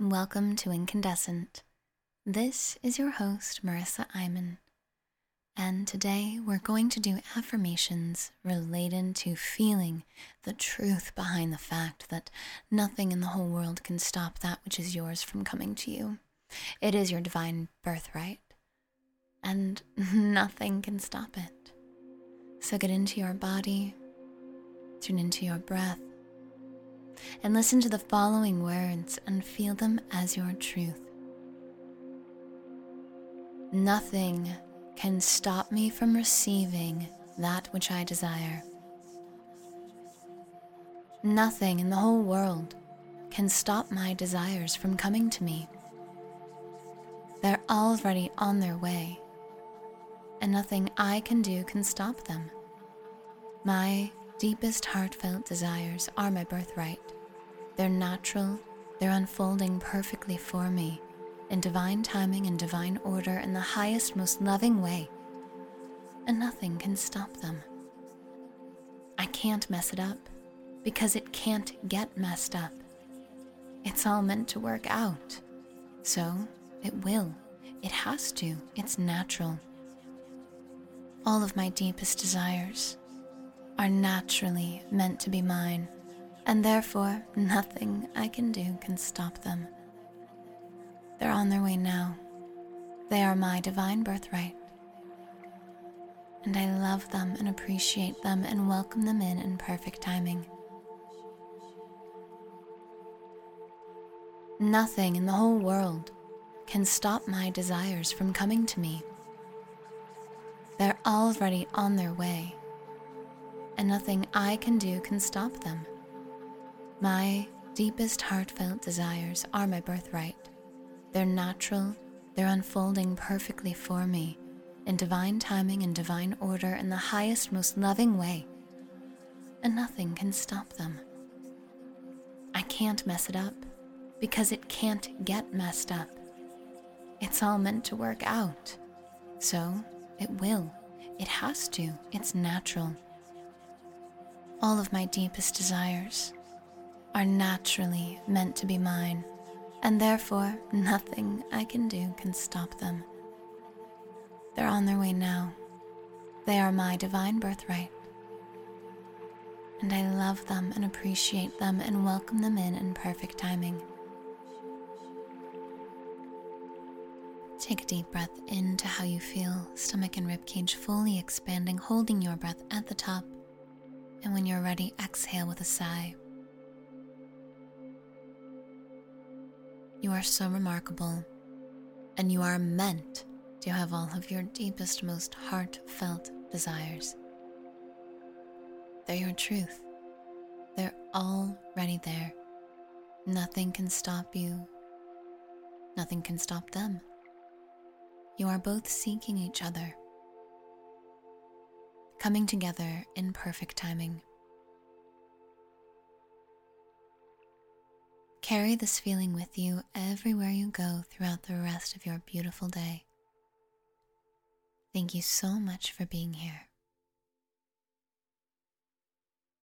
Welcome to Incandescent. This is your host, Marissa Iman. And today we're going to do affirmations related to feeling the truth behind the fact that nothing in the whole world can stop that which is yours from coming to you. It is your divine birthright, and nothing can stop it. So get into your body, tune into your breath, and listen to the following words and feel them as your truth. Nothing can stop me from receiving that which I desire. Nothing in the whole world can stop my desires from coming to me. They're already on their way, and nothing I can do can stop them. My deepest heartfelt desires are my birthright. They're natural, they're unfolding perfectly for me in divine timing and divine order in the highest, most loving way, and nothing can stop them. I can't mess it up because it can't get messed up. It's all meant to work out. So it will. It has to. It's natural. All of my deepest desires are naturally meant to be mine, and therefore nothing I can do can stop them. They're on their way now. They are my divine birthright. And I love them and appreciate them and welcome them in in perfect timing. Nothing in the whole world can stop my desires from coming to me. They're already on their way, and nothing I can do can stop them. My deepest heartfelt desires are my birthright. They're natural, they're unfolding perfectly for me in divine timing and divine order in the highest, most loving way, and nothing can stop them. I can't mess it up because it can't get messed up. It's all meant to work out. So it will. It has to. It's natural. All of my deepest desires are naturally meant to be mine and therefore nothing I can do can stop them. They're on their way now. They are my divine birthright. And I love them and appreciate them and welcome them in in perfect timing. Take a deep breath into how you feel, stomach and ribcage fully expanding, holding your breath at the top. And when you're ready, exhale with a sigh. You are so remarkable, and you are meant to have all of your deepest, most heartfelt desires. They're your truth. They're already there. Nothing can stop you. Nothing can stop them. You are both seeking each other, coming together in perfect timing. Carry this feeling with you everywhere you go throughout the rest of your beautiful day. Thank you so much for being here.